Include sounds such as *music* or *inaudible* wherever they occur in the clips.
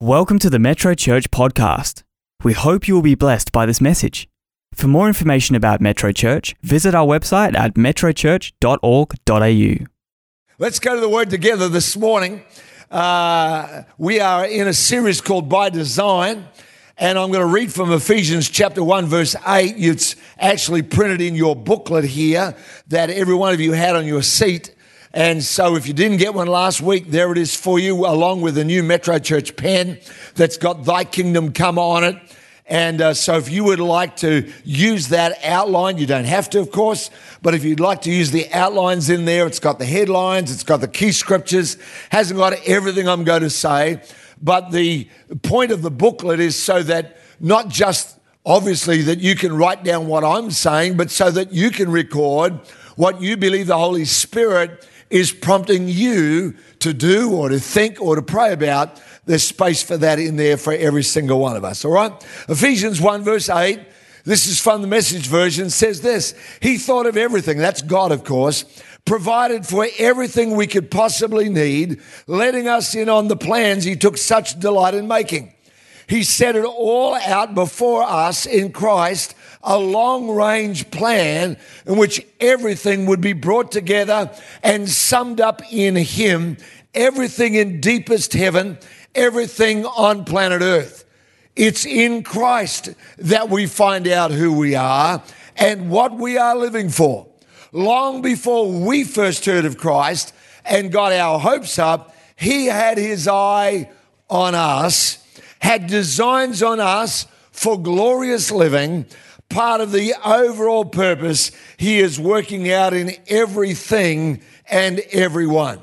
Welcome to the Metro Church podcast. We hope you will be blessed by this message. For more information about Metro Church, visit our website at metrochurch.org.au. Let's go to the Word together this morning. Uh, we are in a series called By Design, and I'm going to read from Ephesians chapter 1, verse 8. It's actually printed in your booklet here that every one of you had on your seat. And so if you didn't get one last week, there it is for you, along with a new Metro Church pen that's got Thy Kingdom Come on it. And uh, so if you would like to use that outline, you don't have to, of course, but if you'd like to use the outlines in there, it's got the headlines, it's got the key scriptures, hasn't got everything I'm going to say. But the point of the booklet is so that not just obviously that you can write down what I'm saying, but so that you can record what you believe the Holy Spirit is prompting you to do or to think or to pray about, there's space for that in there for every single one of us. All right? Ephesians 1, verse 8. This is from the message version, says this He thought of everything, that's God, of course, provided for everything we could possibly need, letting us in on the plans He took such delight in making. He set it all out before us in Christ, a long range plan in which everything would be brought together and summed up in Him, everything in deepest heaven, everything on planet Earth. It's in Christ that we find out who we are and what we are living for. Long before we first heard of Christ and got our hopes up, He had His eye on us had designs on us for glorious living, part of the overall purpose He is working out in everything and everyone.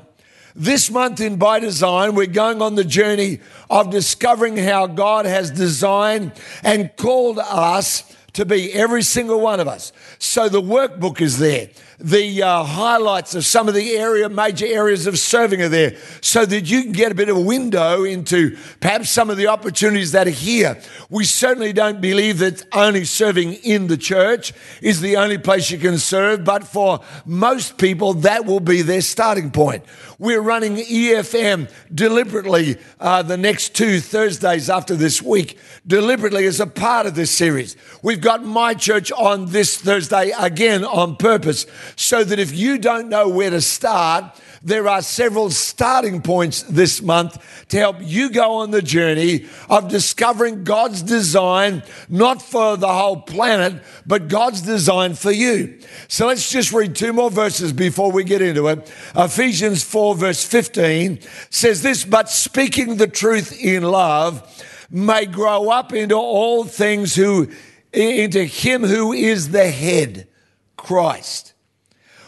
This month in By Design, we're going on the journey of discovering how God has designed and called us to be, every single one of us. So the workbook is there. The uh, highlights of some of the area, major areas of serving are there so that you can get a bit of a window into perhaps some of the opportunities that are here. We certainly don't believe that only serving in the church is the only place you can serve, but for most people, that will be their starting point. We're running EFM deliberately uh, the next two Thursdays after this week, deliberately as a part of this series. We've got my church on this Thursday again on purpose so that if you don't know where to start, there are several starting points this month to help you go on the journey of discovering God's design, not for the whole planet, but God's design for you. So let's just read two more verses before we get into it. Ephesians 4, verse 15 says this, but speaking the truth in love may grow up into all things who, into him who is the head, Christ,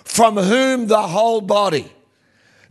from whom the whole body,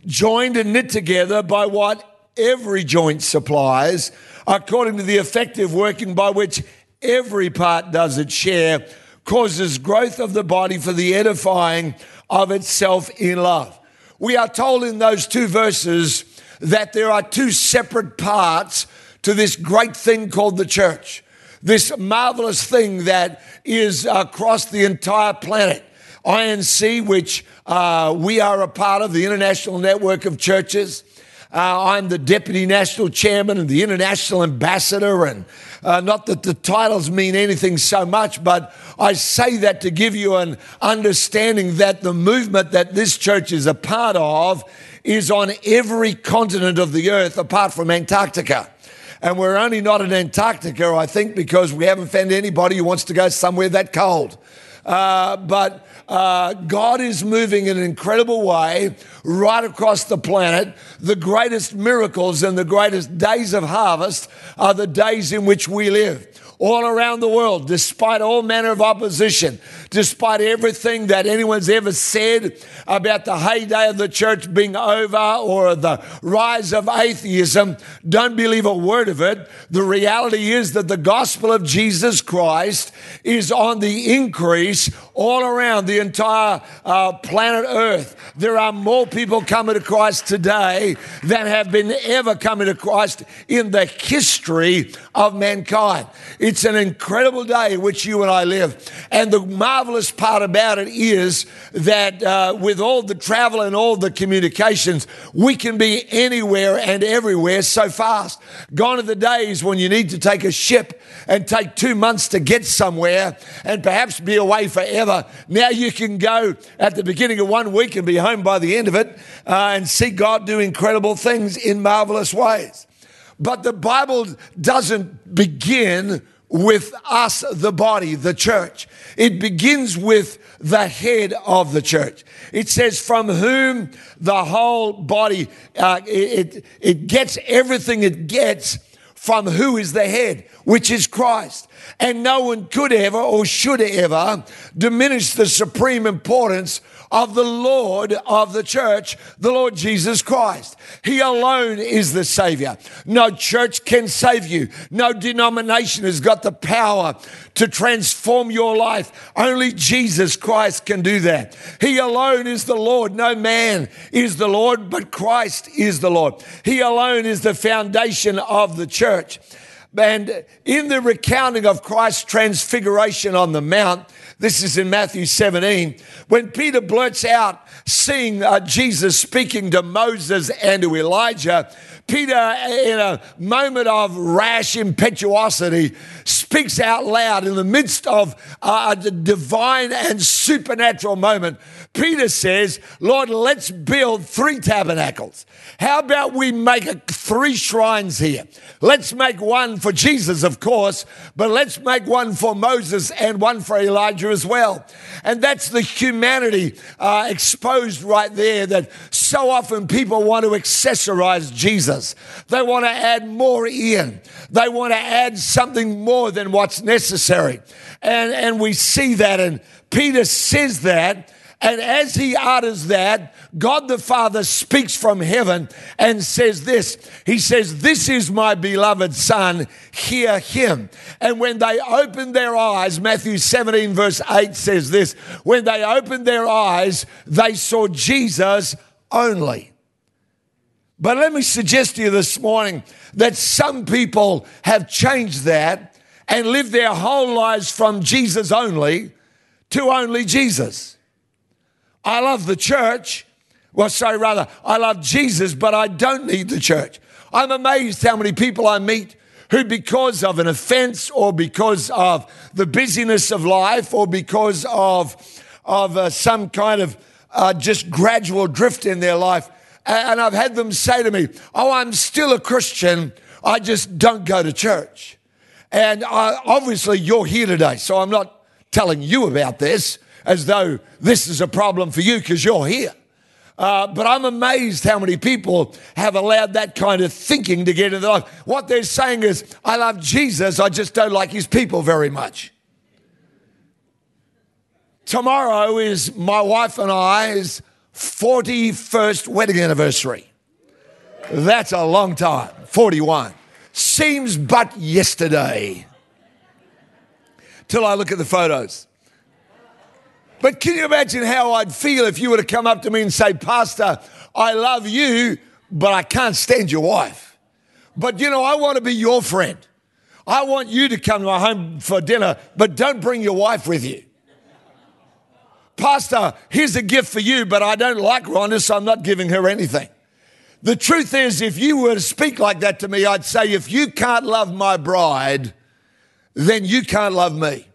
joined and knit together by what every joint supplies, according to the effective working by which every part does its share, causes growth of the body for the edifying of itself in love. We are told in those two verses that there are two separate parts to this great thing called the church, this marvelous thing that is across the entire planet. INC, which uh, we are a part of, the International Network of Churches. Uh, I'm the deputy national chairman and the international ambassador, and uh, not that the titles mean anything so much, but I say that to give you an understanding that the movement that this church is a part of is on every continent of the earth apart from Antarctica. And we're only not in Antarctica, I think, because we haven't found anybody who wants to go somewhere that cold. Uh, but uh, God is moving in an incredible way right across the planet. The greatest miracles and the greatest days of harvest are the days in which we live all around the world, despite all manner of opposition, despite everything that anyone's ever said about the heyday of the church being over or the rise of atheism, don't believe a word of it. The reality is that the gospel of Jesus Christ is on the increase all around the entire uh, planet Earth, there are more people coming to Christ today than have been ever coming to Christ in the history of mankind. It's an incredible day in which you and I live. And the marvelous part about it is that uh, with all the travel and all the communications, we can be anywhere and everywhere so fast. Gone are the days when you need to take a ship and take two months to get somewhere and perhaps be away forever. Now you can go at the beginning of one week and be home by the end of it uh, and see God do incredible things in marvelous ways. But the Bible doesn't begin with us, the body, the church. It begins with the head of the church. It says, from whom the whole body, uh, it, it gets everything it gets from who is the head, which is Christ. And no one could ever or should ever diminish the supreme importance of the Lord of the church, the Lord Jesus Christ. He alone is the Savior. No church can save you. No denomination has got the power to transform your life. Only Jesus Christ can do that. He alone is the Lord. No man is the Lord, but Christ is the Lord. He alone is the foundation of the church. And in the recounting of Christ's transfiguration on the Mount, this is in Matthew 17. When Peter blurts out, seeing uh, Jesus speaking to Moses and to Elijah, Peter, in a moment of rash impetuosity, speaks out loud in the midst of uh, a divine and supernatural moment. Peter says, Lord, let's build three tabernacles. How about we make three shrines here? Let's make one for Jesus, of course, but let's make one for Moses and one for Elijah as well. And that's the humanity uh, exposed right there that so often people want to accessorize Jesus. They want to add more in. They want to add something more than what's necessary. And, and we see that, and Peter says that and as he utters that, God the Father speaks from heaven and says this He says, This is my beloved Son, hear him. And when they opened their eyes, Matthew 17, verse 8 says this when they opened their eyes, they saw Jesus only. But let me suggest to you this morning that some people have changed that and lived their whole lives from Jesus only to only Jesus. I love the church. Well, sorry, rather, I love Jesus, but I don't need the church. I'm amazed how many people I meet who, because of an offense or because of the busyness of life or because of, of uh, some kind of uh, just gradual drift in their life, and I've had them say to me, Oh, I'm still a Christian, I just don't go to church. And I, uh, obviously, you're here today, so I'm not telling you about this as though this is a problem for you because you're here. Uh, but I'm amazed how many people have allowed that kind of thinking to get into their life. What they're saying is, I love Jesus, I just don't like his people very much. Tomorrow is my wife and I's 41st wedding anniversary. That's a long time, 41. Seems but yesterday. Till I look at the photos. But can you imagine how I'd feel if you were to come up to me and say, Pastor, I love you, but I can't stand your wife. But you know, I want to be your friend. I want you to come to my home for dinner, but don't bring your wife with you. Pastor, here's a gift for you, but I don't like Rhonda, so I'm not giving her anything. The truth is, if you were to speak like that to me, I'd say, if you can't love my bride, then you can't love me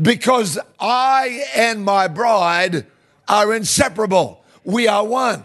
because I and my bride are inseparable. We are one.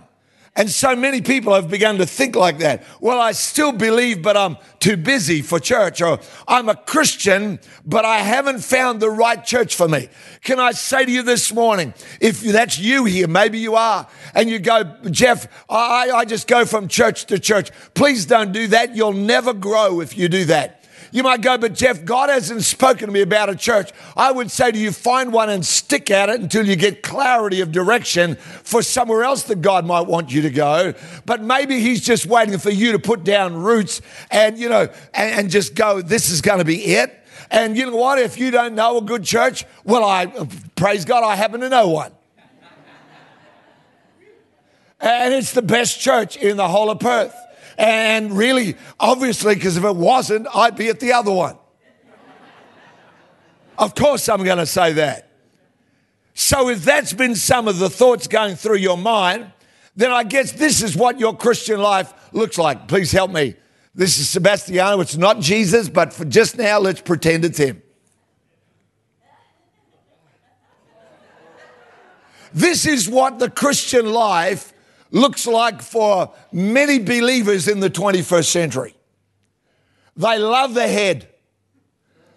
And so many people have begun to think like that. Well, I still believe, but I'm too busy for church. Or I'm a Christian, but I haven't found the right church for me. Can I say to you this morning, if that's you here, maybe you are, and you go, Geoff, I, I just go from church to church. Please don't do that. You'll never grow if you do that. You might go, but Geoff, God hasn't spoken to me about a church. I would say to you, find one and stick at it until you get clarity of direction for somewhere else that God might want you to go. But maybe He's just waiting for you to put down roots and, you know, and, and just go, this is going to be it. And you know what? If you don't know a good church, well, I praise God, I happen to know one. and it's the best church in the whole of Perth. And really, obviously, because if it wasn't, I'd be at the other one. Of course, I'm going to say that. So, if that's been some of the thoughts going through your mind, then I guess this is what your Christian life looks like. Please help me. This is Sebastiano. It's not Jesus, but for just now, let's pretend it's him. This is what the Christian life looks like for many believers in the 21st century. They love the head.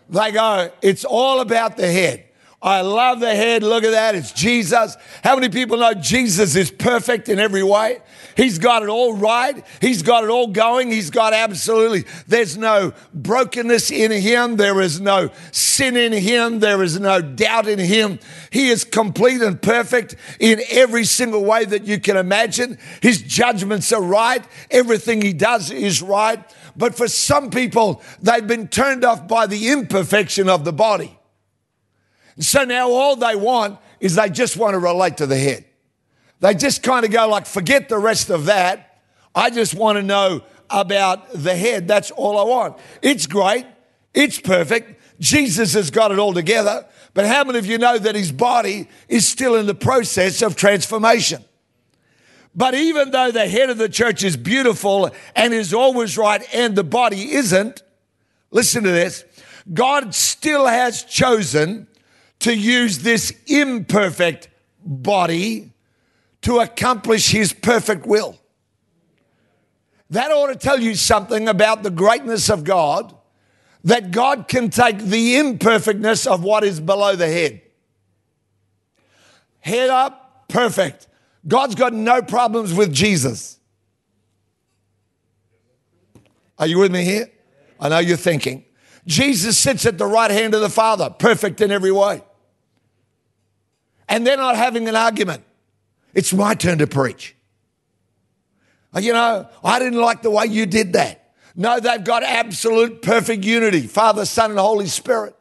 They go, it's all about the head. I love the head. Look at that. It's Jesus. How many people know Jesus is perfect in every way? He's got it all right. He's got it all going. He's got absolutely, there's no brokenness in him. There is no sin in him. There is no doubt in him. He is complete and perfect in every single way that you can imagine. His judgments are right. Everything he does is right. But for some people, they've been turned off by the imperfection of the body. So now all they want is they just want to relate to the head. They just kind of go like, forget the rest of that. I just want to know about the head. That's all I want. It's great. It's perfect. Jesus has got it all together. But how many of you know that his body is still in the process of transformation? But even though the head of the church is beautiful and is always right and the body isn't, listen to this God still has chosen to use this imperfect body to accomplish his perfect will. That ought to tell you something about the greatness of God that God can take the imperfectness of what is below the head. Head up, perfect. God's got no problems with Jesus. Are you with me here? I know you're thinking. Jesus sits at the right hand of the Father, perfect in every way and they're not having an argument. It's my turn to preach. Uh, you know, I didn't like the way you did that. No, they've got absolute perfect unity Father, Son, and Holy Spirit.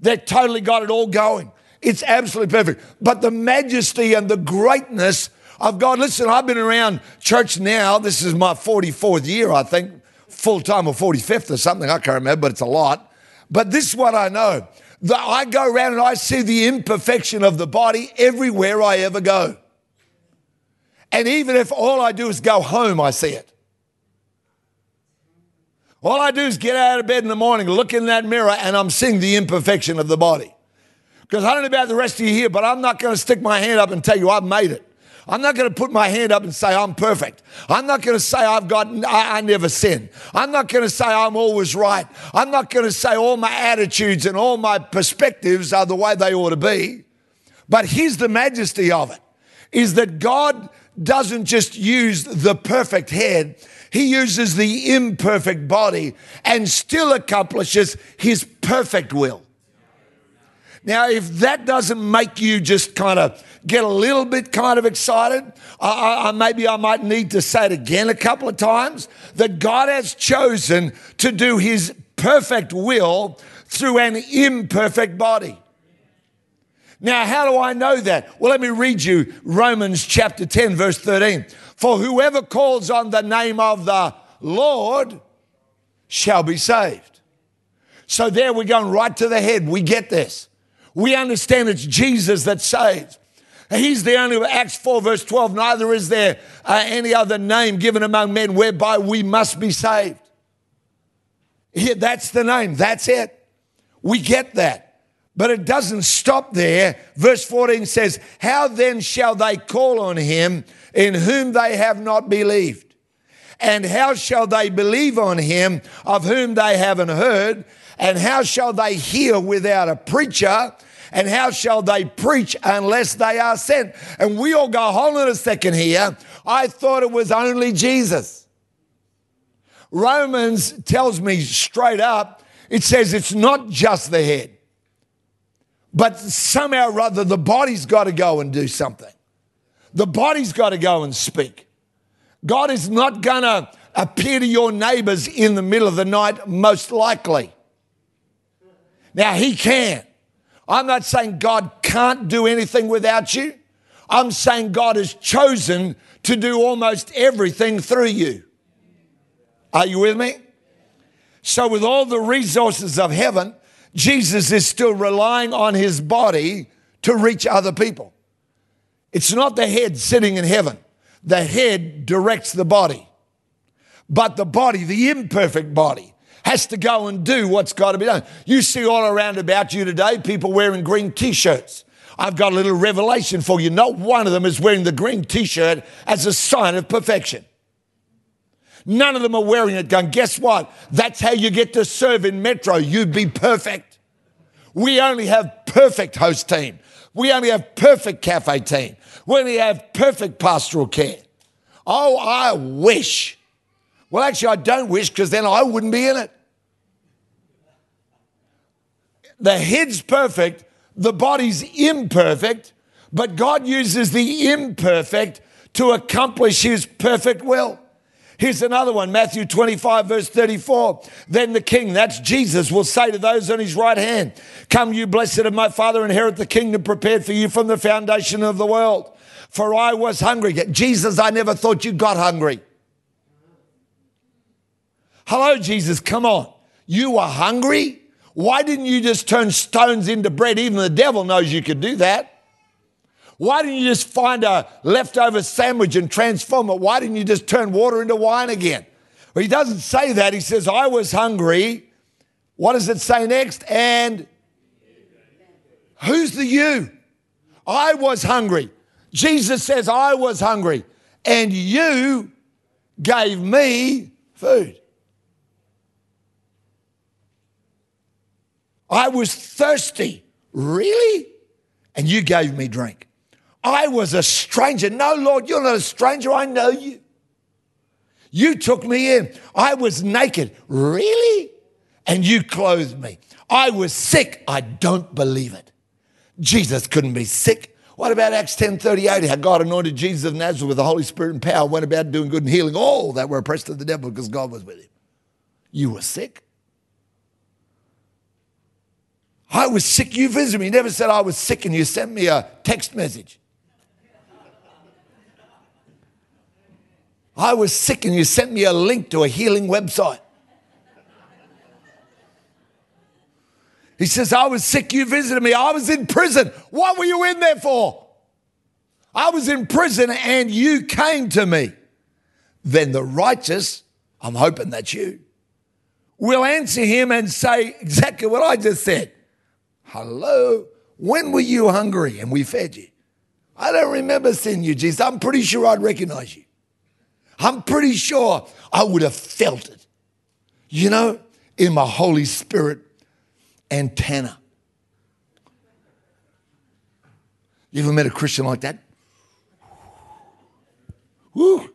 They've totally got it all going. It's absolutely perfect. But the majesty and the greatness of God, listen, I've been around church now. This is my 44th year, I think, full time or 45th or something. I can't remember, but it's a lot. But this is what I know I go around and I see the imperfection of the body everywhere I ever go. And even if all I do is go home, I see it. All I do is get out of bed in the morning, look in that mirror, and I'm seeing the imperfection of the body. Because I don't know about the rest of you here, but I'm not going to stick my hand up and tell you I've made it. I'm not going to put my hand up and say I'm perfect. I'm not going to say I've got, I, I never sin. I'm not going to say I'm always right. I'm not going to say all my attitudes and all my perspectives are the way they ought to be. But here's the majesty of it is that God doesn't just use the perfect head, He uses the imperfect body and still accomplishes His perfect will. Now, if that doesn't make you just kind of get a little bit kind of excited, I, I, maybe I might need to say it again a couple of times that God has chosen to do his perfect will through an imperfect body. Now, how do I know that? Well, let me read you Romans chapter 10, verse 13. For whoever calls on the name of the Lord shall be saved. So there we're going right to the head. We get this. We understand it's Jesus that saves. He's the only. Acts 4, verse 12, neither is there uh, any other name given among men whereby we must be saved. Here, that's the name, that's it. We get that. But it doesn't stop there. Verse 14 says, How then shall they call on him in whom they have not believed? And how shall they believe on him of whom they haven't heard? And how shall they hear without a preacher? And how shall they preach unless they are sent? And we all go, hold on a second here. I thought it was only Jesus. Romans tells me straight up, it says it's not just the head, but somehow or other the body's got to go and do something. The body's got to go and speak. God is not going to appear to your neighbors in the middle of the night, most likely. Now, He can. I'm not saying God can't do anything without you. I'm saying God has chosen to do almost everything through you. Are you with me? So, with all the resources of heaven, Jesus is still relying on his body to reach other people. It's not the head sitting in heaven, the head directs the body. But the body, the imperfect body, has to go and do what's got to be done. You see all around about you today people wearing green t shirts. I've got a little revelation for you. Not one of them is wearing the green t shirt as a sign of perfection. None of them are wearing it going, guess what? That's how you get to serve in Metro. You'd be perfect. We only have perfect host team. We only have perfect cafe team. We only have perfect pastoral care. Oh, I wish. Well, actually, I don't wish because then I wouldn't be in it. The head's perfect, the body's imperfect, but God uses the imperfect to accomplish his perfect will. Here's another one Matthew 25, verse 34. Then the king, that's Jesus, will say to those on his right hand, Come, you blessed of my Father, inherit the kingdom prepared for you from the foundation of the world. For I was hungry. Jesus, I never thought you got hungry. Hello, Jesus, come on. You were hungry? Why didn't you just turn stones into bread? Even the devil knows you could do that. Why didn't you just find a leftover sandwich and transform it? Why didn't you just turn water into wine again? Well, he doesn't say that. He says, I was hungry. What does it say next? And who's the you? I was hungry. Jesus says, I was hungry. And you gave me food. I was thirsty. Really? And you gave me drink. I was a stranger. No, Lord, you're not a stranger. I know you. You took me in. I was naked. Really? And you clothed me. I was sick. I don't believe it. Jesus couldn't be sick. What about Acts 10 38? How God anointed Jesus of Nazareth with the Holy Spirit and power, went about doing good and healing all that were oppressed of the devil because God was with him. You were sick. I was sick, you visited me. You never said I was sick and you sent me a text message. I was sick and you sent me a link to a healing website. He says, I was sick, you visited me. I was in prison. What were you in there for? I was in prison and you came to me. Then the righteous, I'm hoping that's you, will answer him and say exactly what I just said. Hello, when were you hungry and we fed you? I don't remember seeing you, Jesus. I'm pretty sure I'd recognize you. I'm pretty sure I would have felt it, you know, in my Holy Spirit antenna. You ever met a Christian like that? Woo.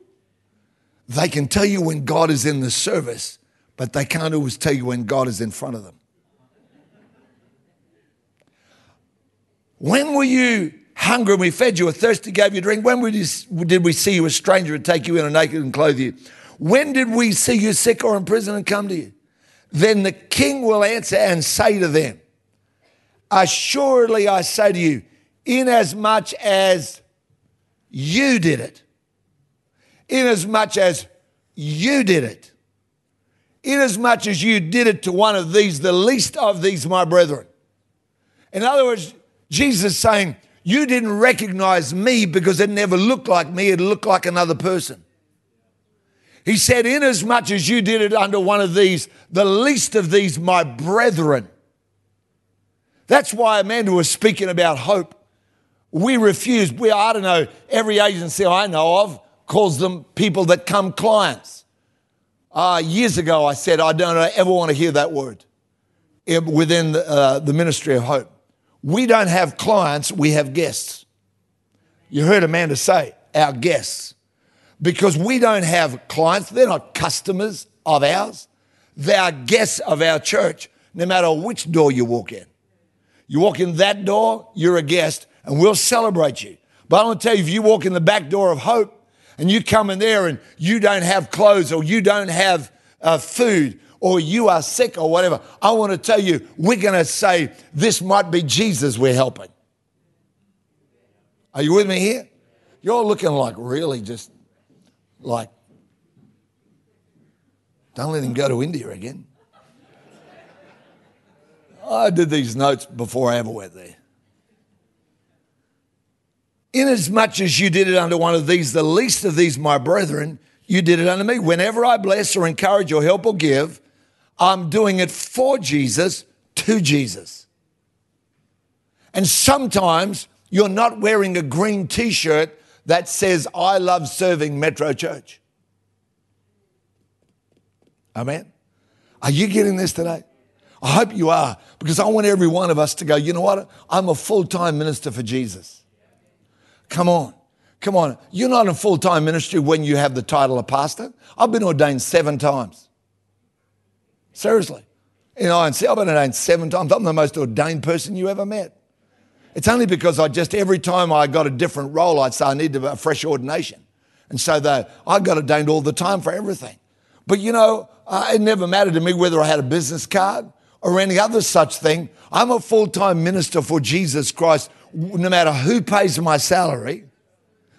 They can tell you when God is in the service, but they can't always tell you when God is in front of them. When were you hungry and we fed you, or thirsty gave you drink? When did we see you a stranger and take you in, and naked and clothe you? When did we see you sick or in prison and come to you? Then the king will answer and say to them, Assuredly I say to you, inasmuch as you did it, inasmuch as you did it, inasmuch as you did it to one of these, the least of these, my brethren. In other words, Jesus saying, You didn't recognize me because it never looked like me, it looked like another person. He said, Inasmuch as you did it under one of these, the least of these, my brethren. That's why Amanda was speaking about hope. We refuse. We, I don't know, every agency I know of calls them people that come clients. Uh, years ago, I said, I don't ever want to hear that word within the, uh, the ministry of hope. We don't have clients, we have guests. You heard Amanda say, our guests. Because we don't have clients, they're not customers of ours, they are guests of our church, no matter which door you walk in. You walk in that door, you're a guest, and we'll celebrate you. But I'm gonna tell you, if you walk in the back door of hope and you come in there and you don't have clothes or you don't have uh, food or you are sick or whatever, I want to tell you, we're going to say, this might be Jesus we're helping. Are you with me here? You're looking like really just like, don't let him go to India again. I did these notes before I ever went there. Inasmuch as you did it unto one of these, the least of these, my brethren, you did it unto me. Whenever I bless or encourage or help or give, I'm doing it for Jesus, to Jesus. And sometimes you're not wearing a green t shirt that says, I love serving Metro Church. Amen. Are you getting this today? I hope you are, because I want every one of us to go, you know what? I'm a full time minister for Jesus. Come on. Come on. You're not in full time ministry when you have the title of pastor. I've been ordained seven times. Seriously. You know, and I've been ordained seven times. I'm the most ordained person you ever met. It's only because I just, every time I got a different role, I'd say I need a fresh ordination. And so that I got ordained all the time for everything. But you know, uh, it never mattered to me whether I had a business card or any other such thing. I'm a full time minister for Jesus Christ, no matter who pays my salary.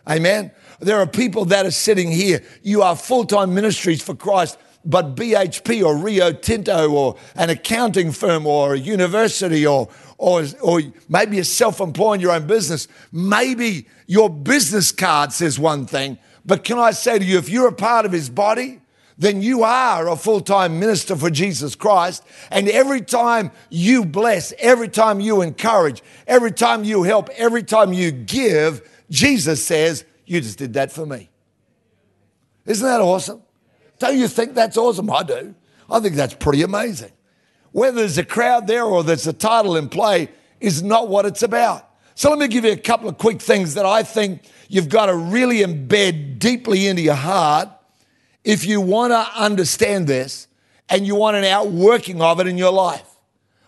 Amen. There are people that are sitting here. You are full time ministries for Christ, but BHP or Rio Tinto or an accounting firm or a university or, or, or maybe you're self employed in your own business. Maybe your business card says one thing, but can I say to you, if you're a part of his body, then you are a full time minister for Jesus Christ. And every time you bless, every time you encourage, every time you help, every time you give, Jesus says, You just did that for me. Isn't that awesome? Don't you think that's awesome? I do. I think that's pretty amazing. Whether there's a crowd there or there's a title in play is not what it's about. So let me give you a couple of quick things that I think you've got to really embed deeply into your heart if you want to understand this and you want an outworking of it in your life.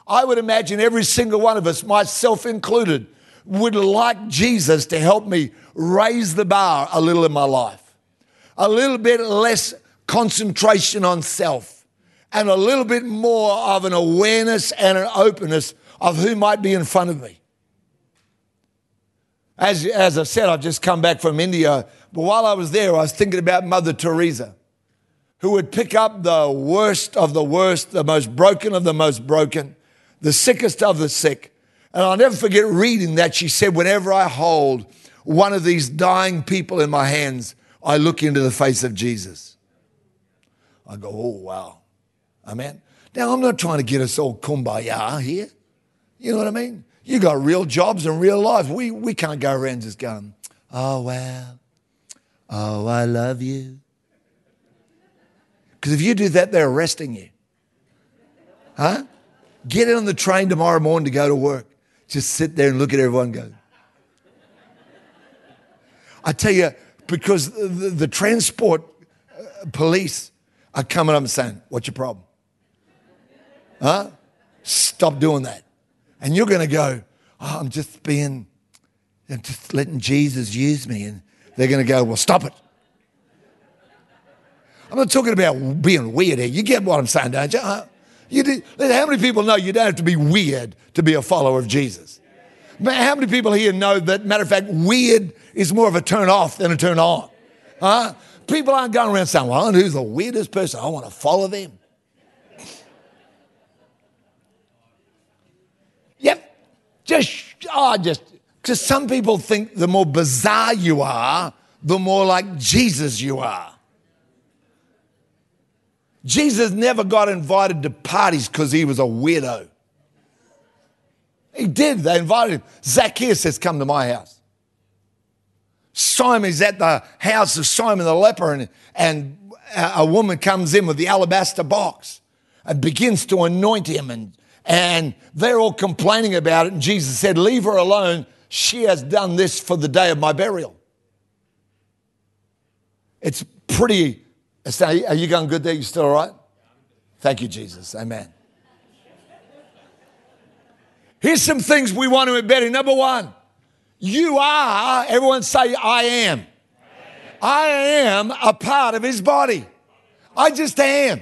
I would imagine every single one of us, myself included, would like Jesus to help me raise the bar a little in my life. A little bit less concentration on self and a little bit more of an awareness and an openness of who might be in front of me. As, as I said, I've just come back from India, but while I was there, I was thinking about Mother Teresa who would pick up the worst of the worst, the most broken of the most broken, the sickest of the sick. And I'll never forget reading that. She said, Whenever I hold one of these dying people in my hands, I look into the face of Jesus. I go, Oh, wow. Amen. Now, I'm not trying to get us all kumbaya here. You know what I mean? You got real jobs and real lives. We, we can't go around just going, Oh, well. Oh, I love you. Because if you do that, they're arresting you. Huh? Get on the train tomorrow morning to go to work. Just sit there and look at everyone go. I tell you, because the, the transport uh, police are coming up and saying, What's your problem? Huh? Stop doing that. And you're going to go, oh, I'm just being, I'm just letting Jesus use me. And they're going to go, Well, stop it. I'm not talking about being weird here. You get what I'm saying, don't you? you did, how many people know you don't have to be weird to be a follower of Jesus? How many people here know that, matter of fact, weird is more of a turn off than a turn on? Huh? People aren't going around saying, well, who's the weirdest person? I want to follow them. Yep. Just, oh, just, because some people think the more bizarre you are, the more like Jesus you are. Jesus never got invited to parties because he was a weirdo. He did. They invited him. Zacchaeus says, Come to my house. Simon is at the house of Simon the leper, and, and a woman comes in with the alabaster box and begins to anoint him. And, and they're all complaining about it. And Jesus said, Leave her alone. She has done this for the day of my burial. It's pretty are you going good there? You still all right? Thank you, Jesus. Amen. Here's some things we want to embed in. Number one, you are, everyone say, I am. I am a part of his body. I just am.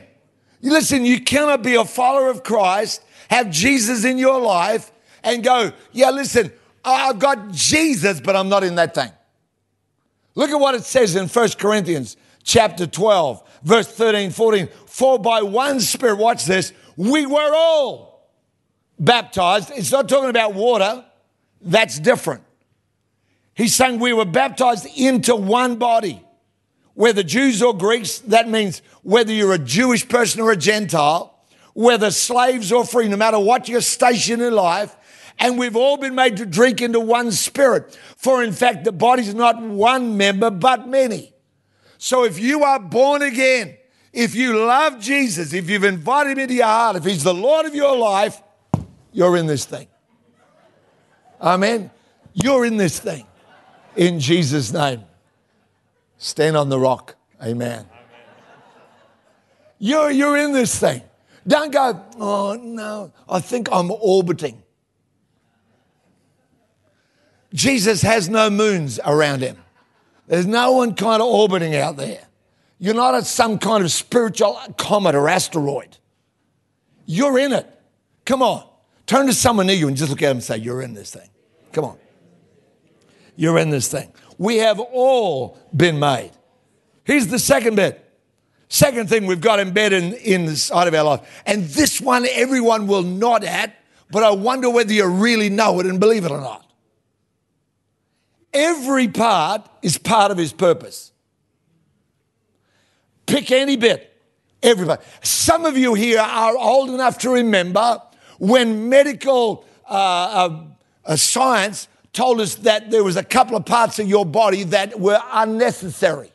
Listen, you cannot be a follower of Christ, have Jesus in your life, and go, yeah, listen, I've got Jesus, but I'm not in that thing. Look at what it says in 1 Corinthians chapter 12, verse 13, 14. For by one Spirit, watch this, we were all baptized. It's not talking about water, that's different. He's saying we were baptized into one body. Whether Jews or Greeks, that means whether you're a Jewish person or a Gentile, whether slaves or free, no matter what your station in life, and we've all been made to drink into one spirit. For in fact, the body's not one member, but many. So if you are born again, if you love Jesus, if you've invited him into your heart, if he's the Lord of your life, you're in this thing. Amen. You're in this thing. In Jesus' name. Stand on the rock. Amen. You're, you're in this thing. Don't go, oh no, I think I'm orbiting. Jesus has no moons around him. There's no one kind of orbiting out there. You're not at some kind of spiritual comet or asteroid. You're in it. Come on. Turn to someone near you and just look at them and say, You're in this thing. Come on. You're in this thing. We have all been made. Here's the second bit. Second thing we've got embedded in, in the side of our life. And this one everyone will nod at, but I wonder whether you really know it and believe it or not. Every part is part of his purpose. Pick any bit. Everybody. Some of you here are old enough to remember when medical uh, uh, uh, science told us that there was a couple of parts of your body that were unnecessary.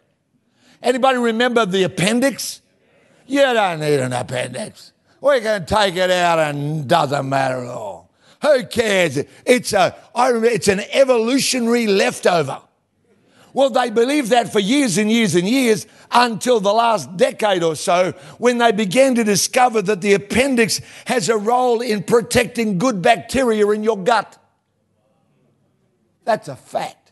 Anybody remember the appendix? You don't need an appendix. We can take it out and doesn't matter at all. Who cares? It's a, I remember, it's an evolutionary leftover. Well, they believed that for years and years and years until the last decade or so when they began to discover that the appendix has a role in protecting good bacteria in your gut. That's a fact.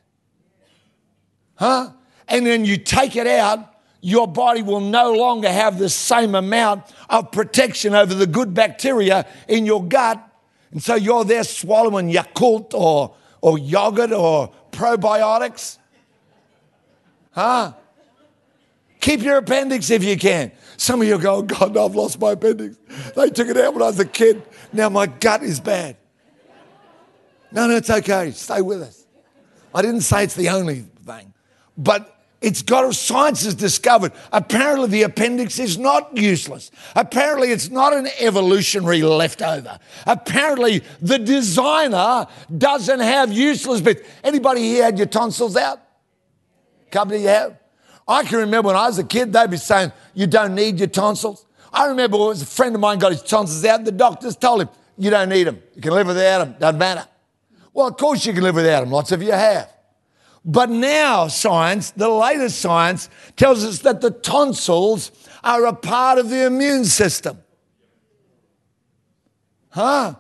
Huh? And then you take it out, your body will no longer have the same amount of protection over the good bacteria in your gut. And so you're there swallowing Yakult or, or yogurt or probiotics. Huh? Keep your appendix if you can. Some of you go, oh, God, I've lost my appendix. They took it out when I was a kid. Now my gut is bad. No, no, it's okay. Stay with us. I didn't say it's the only thing, but it's got science has discovered. Apparently, the appendix is not useless. Apparently, it's not an evolutionary leftover. Apparently, the designer doesn't have useless bits. Anybody here had your tonsils out? Of you have? I can remember when I was a kid, they'd be saying, You don't need your tonsils. I remember when a friend of mine got his tonsils out, the doctors told him, You don't need them. You can live without them. Doesn't matter. Well, of course you can live without them. Lots of you have. But now, science, the latest science, tells us that the tonsils are a part of the immune system. Huh?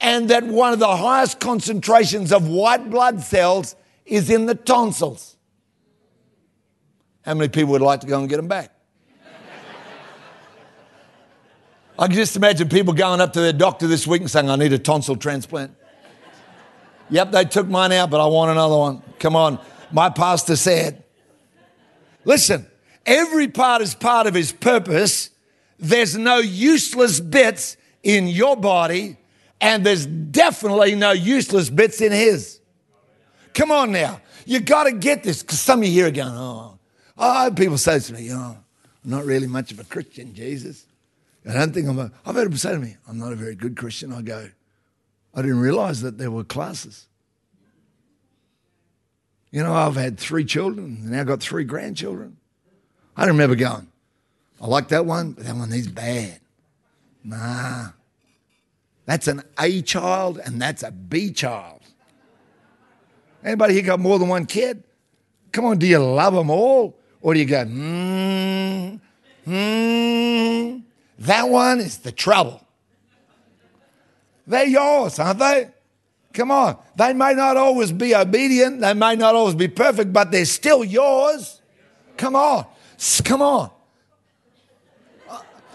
And that one of the highest concentrations of white blood cells is in the tonsils. How many people would like to go and get them back? *laughs* I can just imagine people going up to their doctor this week and saying, I need a tonsil transplant. Yep, they took mine out, but I want another one. Come on. My pastor said, listen, every part is part of his purpose. There's no useless bits in your body, and there's definitely no useless bits in his. Come on now. You got to get this because some of you here are going, oh, oh, people say to me, oh, I'm not really much of a Christian, Jesus. I don't think I'm a, I've heard them say to me, I'm not a very good Christian. I go, I didn't realize that there were classes. You know, I've had three children and now got three grandchildren. I don't remember going, I like that one, but that one is bad. Nah. That's an A child and that's a B child. Anybody here got more than one kid? Come on, do you love them all? Or do you go, hmm, hmm? That one is the trouble. They're yours, aren't they? Come on. They may not always be obedient, they may not always be perfect, but they're still yours. Come on. Come on.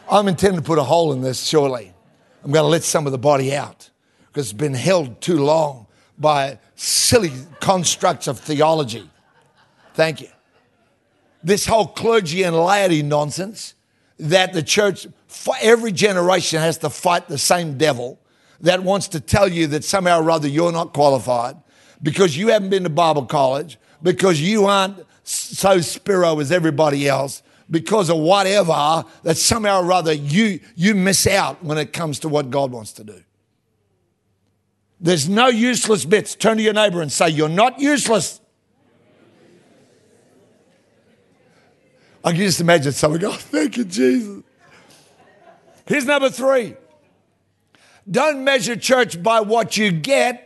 I'm intending to put a hole in this surely. I'm going to let some of the body out because it's been held too long by silly constructs of theology. Thank you. This whole clergy and laity nonsense that the church, for every generation, has to fight the same devil that wants to tell you that somehow or other you're not qualified because you haven't been to Bible college, because you aren't so spiro as everybody else, because of whatever, that somehow or other you, you miss out when it comes to what God wants to do. There's no useless bits. Turn to your neighbor and say, You're not useless. I can just imagine someone go, oh, Thank you, Jesus. Here's number three don't measure church by what you get,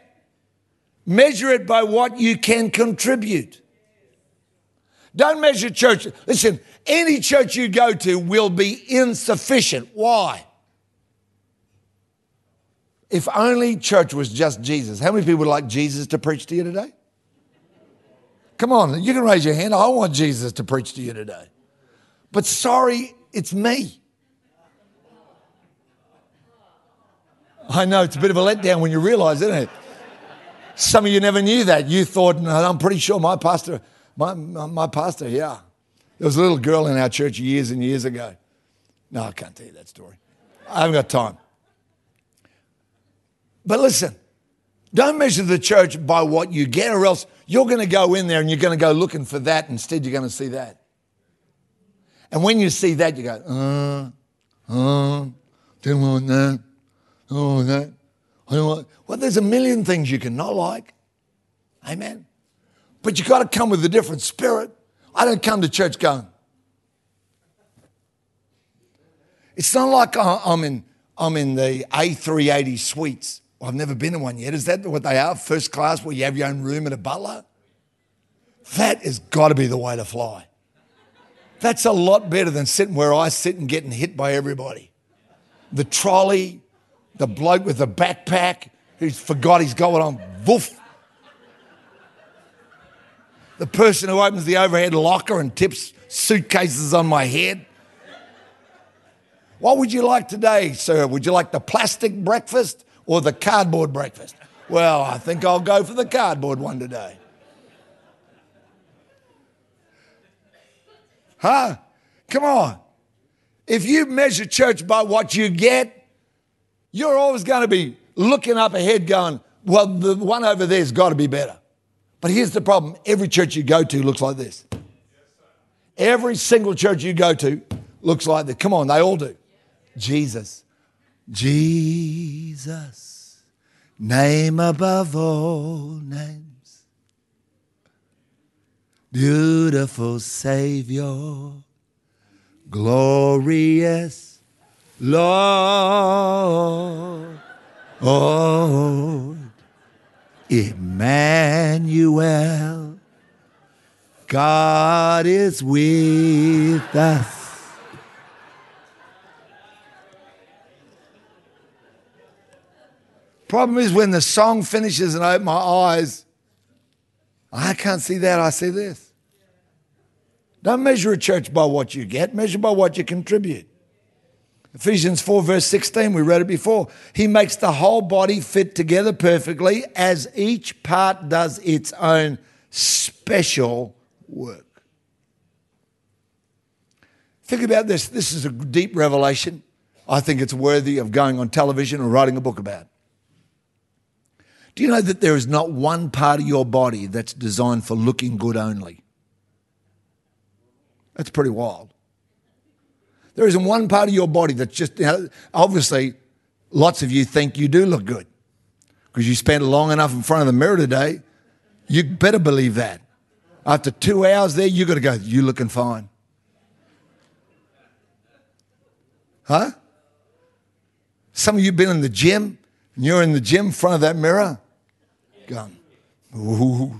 measure it by what you can contribute. Don't measure church. Listen, any church you go to will be insufficient. Why? If only church was just Jesus. How many people would like Jesus to preach to you today? Come on, you can raise your hand. I want Jesus to preach to you today. But sorry, it's me. I know it's a bit of a letdown when you realize, isn't it? Some of you never knew that. You thought, no, I'm pretty sure my pastor, my, my, my pastor, yeah. There was a little girl in our church years and years ago. No, I can't tell you that story. I haven't got time. But listen, don't measure the church by what you get, or else you're going to go in there and you're going to go looking for that. Instead, you're going to see that. And when you see that, you go, uh, uh, don't want that. Oh, that. I don't like. Well, there's a million things you can not like. Amen. But you've got to come with a different spirit. I don't come to church going. It's not like I'm in, I'm in the A380 suites. Well, I've never been in one yet. Is that what they are? First class where you have your own room and a butler? That has got to be the way to fly. That's a lot better than sitting where I sit and getting hit by everybody. The trolley, the bloke with the backpack who's forgot he's got it on. Woof. The person who opens the overhead locker and tips suitcases on my head. What would you like today, sir? Would you like the plastic breakfast or the cardboard breakfast? Well, I think I'll go for the cardboard one today. Huh? Come on. If you measure church by what you get, you're always going to be looking up ahead going, well, the one over there's got to be better. But here's the problem every church you go to looks like this. Every single church you go to looks like this. Come on, they all do. Jesus. Jesus. Name above all names. Beautiful Savior. Glorious Lord. Oh, Emmanuel. God is with us. Problem is when the song finishes and I open my eyes, I can't see that, I see this. Don't measure a church by what you get, measure by what you contribute. Ephesians 4, verse 16, we read it before. He makes the whole body fit together perfectly as each part does its own special work. Think about this. This is a deep revelation. I think it's worthy of going on television or writing a book about. Do you know that there is not one part of your body that's designed for looking good only? That's pretty wild. There isn't one part of your body that's just, you know, obviously, lots of you think you do look good because you spent long enough in front of the mirror today. You better believe that. After two hours there, you got to go, you looking fine. Huh? Some of you been in the gym and you're in the gym in front of that mirror going, ooh,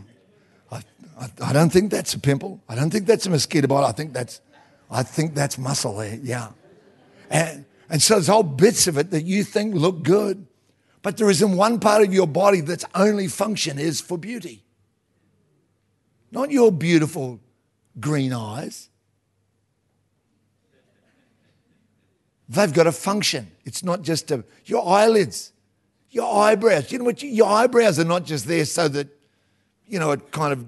I, I, I don't think that's a pimple. I don't think that's a mosquito bite. I think that's, I think that's muscle there. Yeah. And, and so there's whole bits of it that you think look good, but there isn't one part of your body that's only function is for beauty. Not your beautiful green eyes. they've got a function. It's not just a, your eyelids, your eyebrows. You know what? Your eyebrows are not just there so that, you know, it kind of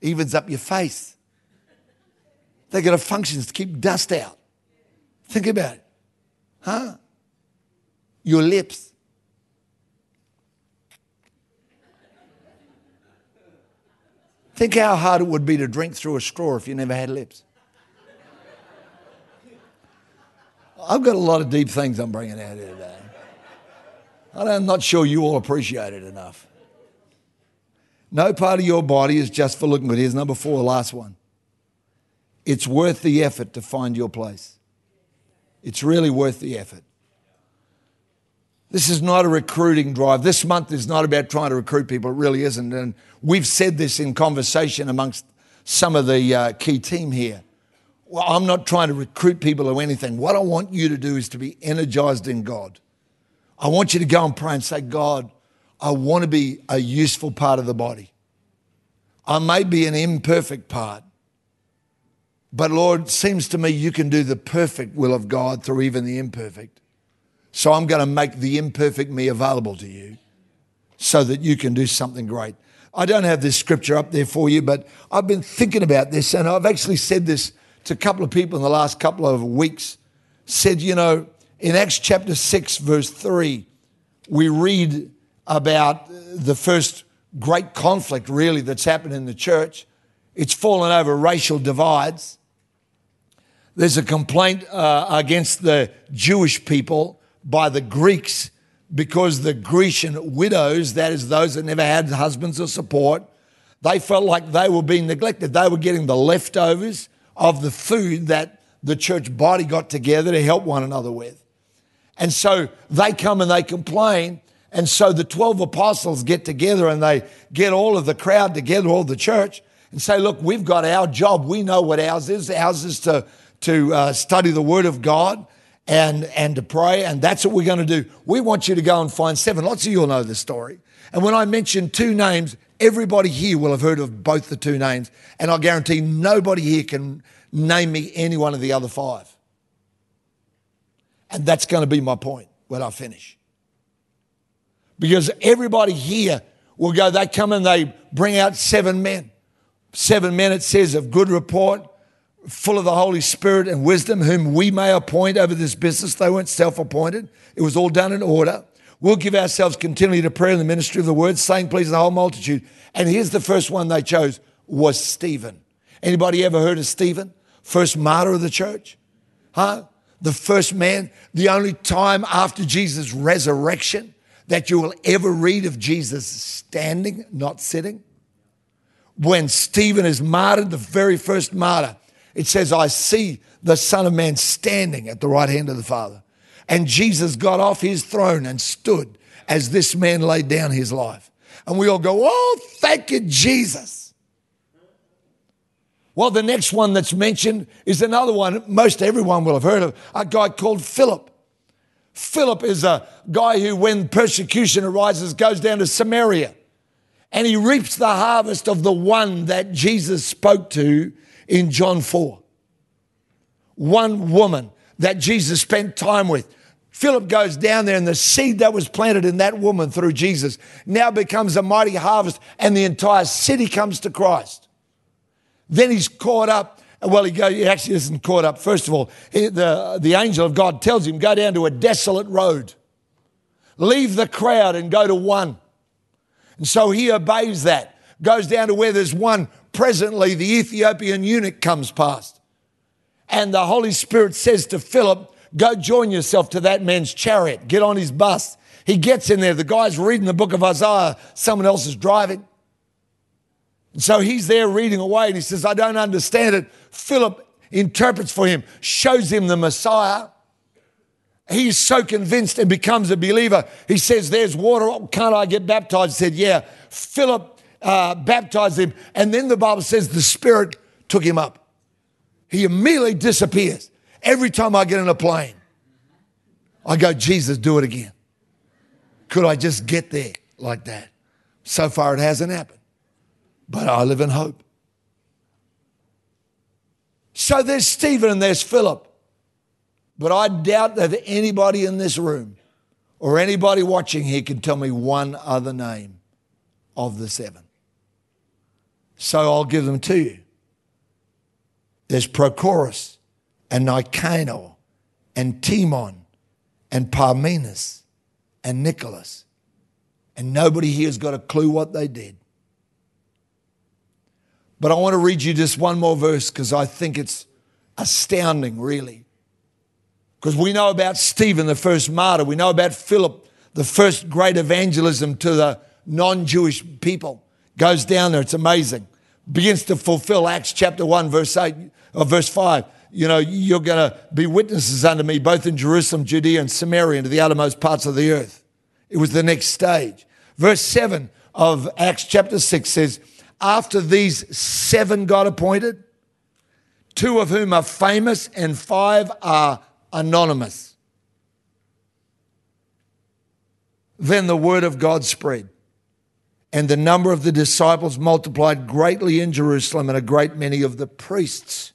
evens up your face. They've got a function to keep dust out. Think about it. Huh? Your lips. Think how hard it would be to drink through a straw if you never had lips. I've got a lot of deep things I'm bringing out here today. I'm not sure you all appreciate it enough. No part of your body is just for looking good. Here's number four, last one. It's worth the effort to find your place. It's really worth the effort. This is not a recruiting drive. This month is not about trying to recruit people. It really isn't. And we've said this in conversation amongst some of the uh, key team here. Well, I'm not trying to recruit people or anything. What I want you to do is to be energized in God. I want you to go and pray and say, God, I want to be a useful part of the body. I may be an imperfect part, but Lord, seems to me you can do the perfect will of God through even the imperfect. So I'm going to make the imperfect me available to you so that you can do something great. I don't have this scripture up there for you, but I've been thinking about this and I've actually said this to a couple of people in the last couple of weeks. Said, you know, in Acts chapter 6, verse 3, we read about the first great conflict, really, that's happened in the church. It's fallen over racial divides. There's a complaint uh, against the Jewish people by the Greeks because the Grecian widows, that is, those that never had husbands or support, they felt like they were being neglected. They were getting the leftovers of the food that the church body got together to help one another with. And so they come and they complain. And so the 12 apostles get together and they get all of the crowd together, all the church, and say, Look, we've got our job. We know what ours is. Ours is to, to uh, study the Word of God and, and to pray. And that's what we're going to do. We want you to go and find seven. Lots of you will know the story. And when I mention two names, everybody here will have heard of both the two names. And I guarantee nobody here can name me any one of the other five. And that's going to be my point when I finish. Because everybody here will go, they come and they bring out seven men. Seven men, it says, of good report, full of the Holy Spirit and wisdom, whom we may appoint over this business. They weren't self appointed, it was all done in order. We'll give ourselves continually to prayer and the ministry of the word, saying please the whole multitude. And here's the first one they chose was Stephen. Anybody ever heard of Stephen? First martyr of the church? Huh? The first man, the only time after Jesus' resurrection that you will ever read of Jesus standing, not sitting. When Stephen is martyred, the very first martyr, it says, I see the Son of Man standing at the right hand of the Father. And Jesus got off his throne and stood as this man laid down his life. And we all go, Oh, thank you, Jesus. Well, the next one that's mentioned is another one most everyone will have heard of a guy called Philip. Philip is a guy who, when persecution arises, goes down to Samaria and he reaps the harvest of the one that Jesus spoke to in John 4. One woman that Jesus spent time with. Philip goes down there, and the seed that was planted in that woman through Jesus now becomes a mighty harvest, and the entire city comes to Christ. Then he's caught up. Well, he, he actually isn't caught up. First of all, he, the, the angel of God tells him, Go down to a desolate road, leave the crowd, and go to one. And so he obeys that, goes down to where there's one. Presently, the Ethiopian eunuch comes past. And the Holy Spirit says to Philip, Go join yourself to that man's chariot, get on his bus. He gets in there. The guy's reading the book of Isaiah, someone else is driving. So he's there reading away and he says, I don't understand it. Philip interprets for him, shows him the Messiah. He's so convinced and becomes a believer. He says, There's water. Can't I get baptized? He said, Yeah. Philip uh, baptized him. And then the Bible says the Spirit took him up. He immediately disappears. Every time I get in a plane, I go, Jesus, do it again. Could I just get there like that? So far, it hasn't happened. But I live in hope. So there's Stephen and there's Philip. But I doubt that anybody in this room or anybody watching here can tell me one other name of the seven. So I'll give them to you. There's Prochorus and Nicanor and Timon and Parmenas and Nicholas. And nobody here has got a clue what they did. But I want to read you just one more verse because I think it's astounding, really. Because we know about Stephen, the first martyr. We know about Philip, the first great evangelism to the non Jewish people. Goes down there, it's amazing. Begins to fulfill Acts chapter 1, verse 8 or verse 5. You know, you're going to be witnesses unto me both in Jerusalem, Judea, and Samaria, and to the uttermost parts of the earth. It was the next stage. Verse 7 of Acts chapter 6 says, After these seven God appointed, two of whom are famous and five are anonymous. Then the word of God spread, and the number of the disciples multiplied greatly in Jerusalem, and a great many of the priests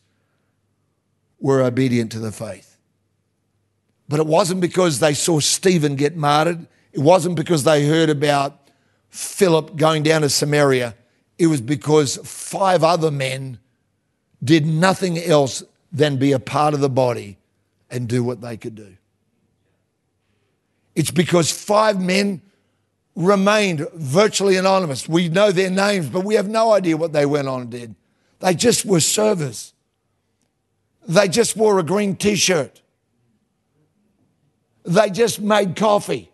were obedient to the faith. But it wasn't because they saw Stephen get martyred, it wasn't because they heard about Philip going down to Samaria. It was because five other men did nothing else than be a part of the body and do what they could do. It's because five men remained virtually anonymous. We know their names, but we have no idea what they went on and did. They just were servers. They just wore a green t shirt. They just made coffee.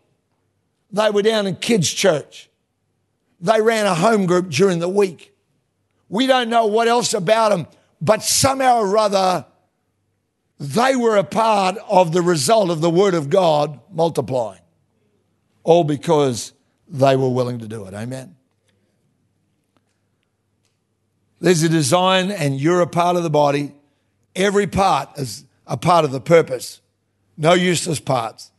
They were down in kids' church. They ran a home group during the week. We don't know what else about them, but somehow or other, they were a part of the result of the Word of God multiplying. All because they were willing to do it. Amen. There's a design, and you're a part of the body. Every part is a part of the purpose. No useless parts.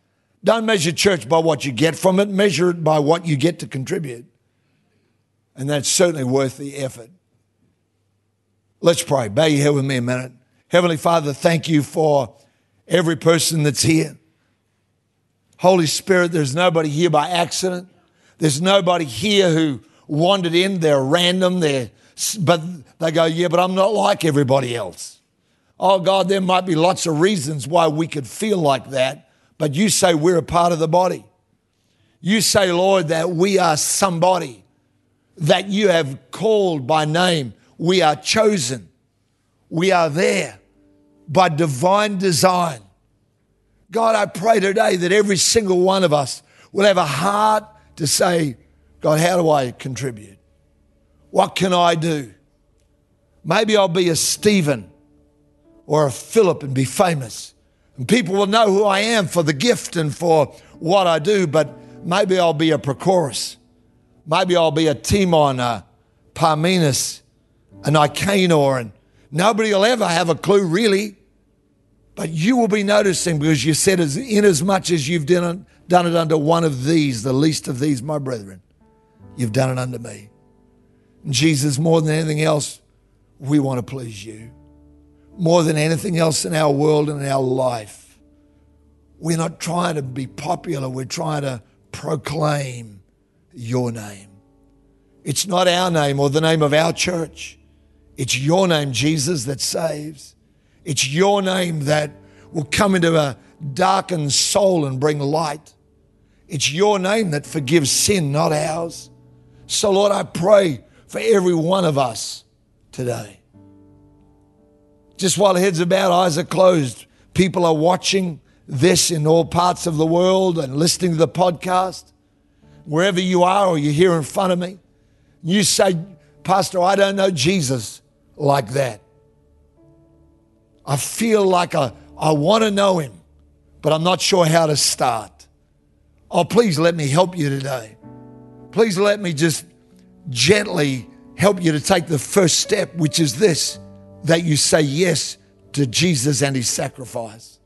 Don't measure church by what you get from it, measure it by what you get to contribute. And that's certainly worth the effort. Let's pray. Bow your head with me a minute. Heavenly Father, thank you for every person that's here. Holy Spirit, there's nobody here by accident. There's nobody here who wandered in. They're random. They're, but they go, yeah, but I'm not like everybody else. Oh God, there might be lots of reasons why we could feel like that, but you say we're a part of the body. You say, Lord, that we are somebody that you have called by name. We are chosen. We are there by divine design. God, I pray today that every single one of us will have a heart to say, God, how do I contribute? What can I do? Maybe I'll be a Stephen or a Philip and be famous. And people will know who I am for the gift and for what I do, but maybe I'll be a Prochorus. Maybe I'll be a Timon, a Parmenas, a Nicanor, and nobody will ever have a clue really. But you will be noticing because you said, as in as much as you've done it, done it under one of these, the least of these, my brethren, you've done it unto me. And Jesus, more than anything else, we want to please you. More than anything else in our world and in our life. We're not trying to be popular, we're trying to proclaim your name. It's not our name or the name of our church. It's your name, Jesus, that saves. It's your name that will come into a darkened soul and bring light. It's your name that forgives sin, not ours. So, Lord, I pray for every one of us today. Just while heads are bowed, eyes are closed, people are watching this in all parts of the world and listening to the podcast. Wherever you are or you're here in front of me, you say, Pastor, I don't know Jesus like that. I feel like I, I want to know him, but I'm not sure how to start. Oh, please let me help you today. Please let me just gently help you to take the first step, which is this that you say yes to Jesus and his sacrifice.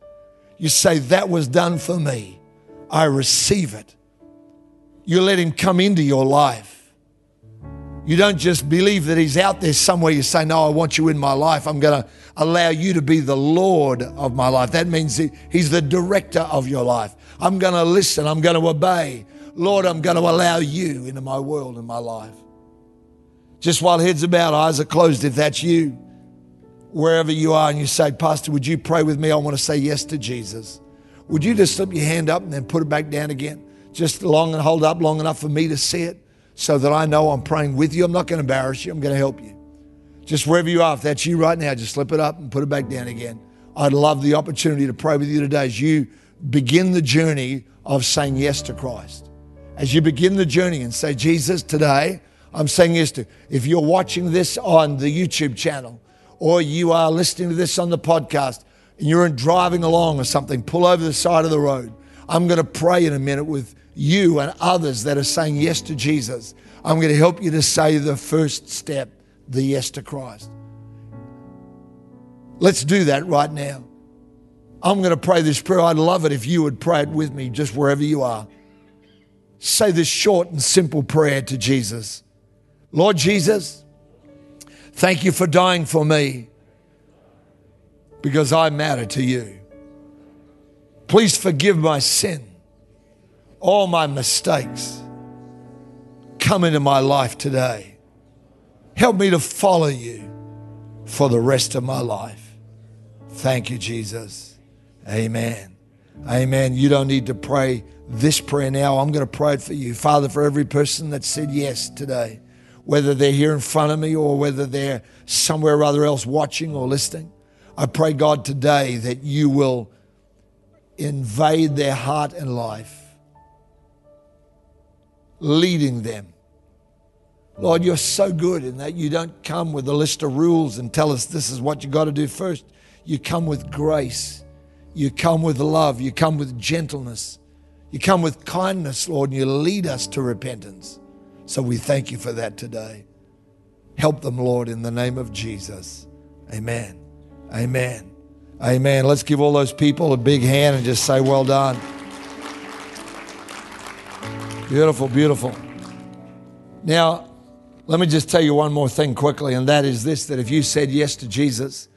You say, That was done for me. I receive it. You let him come into your life. You don't just believe that He's out there somewhere. You say, No, I want you in my life. I'm going to allow you to be the Lord of my life. That means He's the director of your life. I'm going to listen. I'm going to obey. Lord, I'm going to allow you into my world and my life. Just while heads are bowed, eyes are closed, if that's you, wherever you are, and you say, Pastor, would you pray with me? I want to say yes to Jesus. Would you just slip your hand up and then put it back down again? Just long and hold up long enough for me to see it so that I know I'm praying with you. I'm not going to embarrass you, I'm going to help you. Just wherever you are, if that's you right now, just slip it up and put it back down again. I'd love the opportunity to pray with you today as you begin the journey of saying yes to Christ. As you begin the journey and say, Jesus, today I'm saying yes to. If you're watching this on the YouTube channel or you are listening to this on the podcast and you're driving along or something, pull over the side of the road. I'm going to pray in a minute with you and others that are saying yes to Jesus. I'm going to help you to say the first step, the yes to Christ. Let's do that right now. I'm going to pray this prayer. I'd love it if you would pray it with me just wherever you are. Say this short and simple prayer to Jesus Lord Jesus, thank you for dying for me because I matter to you. Please forgive my sin, all my mistakes. Come into my life today. Help me to follow you for the rest of my life. Thank you, Jesus. Amen. Amen. You don't need to pray this prayer now. I'm going to pray it for you. Father, for every person that said yes today, whether they're here in front of me or whether they're somewhere or other else watching or listening, I pray, God, today that you will invade their heart and life, leading them. Lord, you're so good in that you don't come with a list of rules and tell us this is what you got to do first. You come with grace. You come with love. You come with gentleness. You come with kindness, Lord, and you lead us to repentance. So we thank you for that today. Help them, Lord, in the name of Jesus. Amen. Amen. Amen. Let's give all those people a big hand and just say, Well done. Beautiful, beautiful. Now, let me just tell you one more thing quickly, and that is this that if you said yes to Jesus,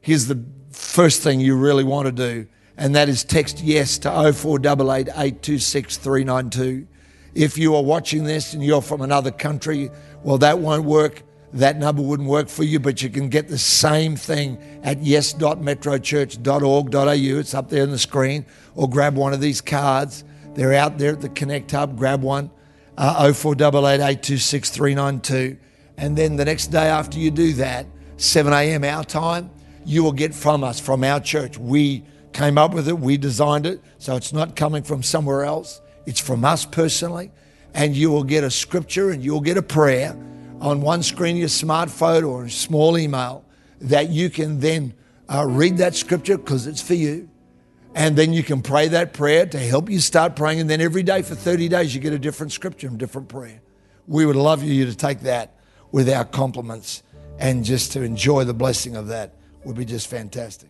here's the first thing you really want to do, and that is text yes to 0488 826 392. If you are watching this and you're from another country, well, that won't work. That number wouldn't work for you, but you can get the same thing at yes.metrochurch.org.au. It's up there on the screen, or grab one of these cards. They're out there at the Connect Hub. Grab one, uh, 0488 And then the next day after you do that, 7 a.m. our time, you will get from us, from our church. We came up with it, we designed it, so it's not coming from somewhere else. It's from us personally. And you will get a scripture and you'll get a prayer on one screen, your smartphone or a small email that you can then uh, read that scripture because it's for you. And then you can pray that prayer to help you start praying. And then every day for 30 days, you get a different scripture and different prayer. We would love you to take that with our compliments and just to enjoy the blessing of that would be just fantastic.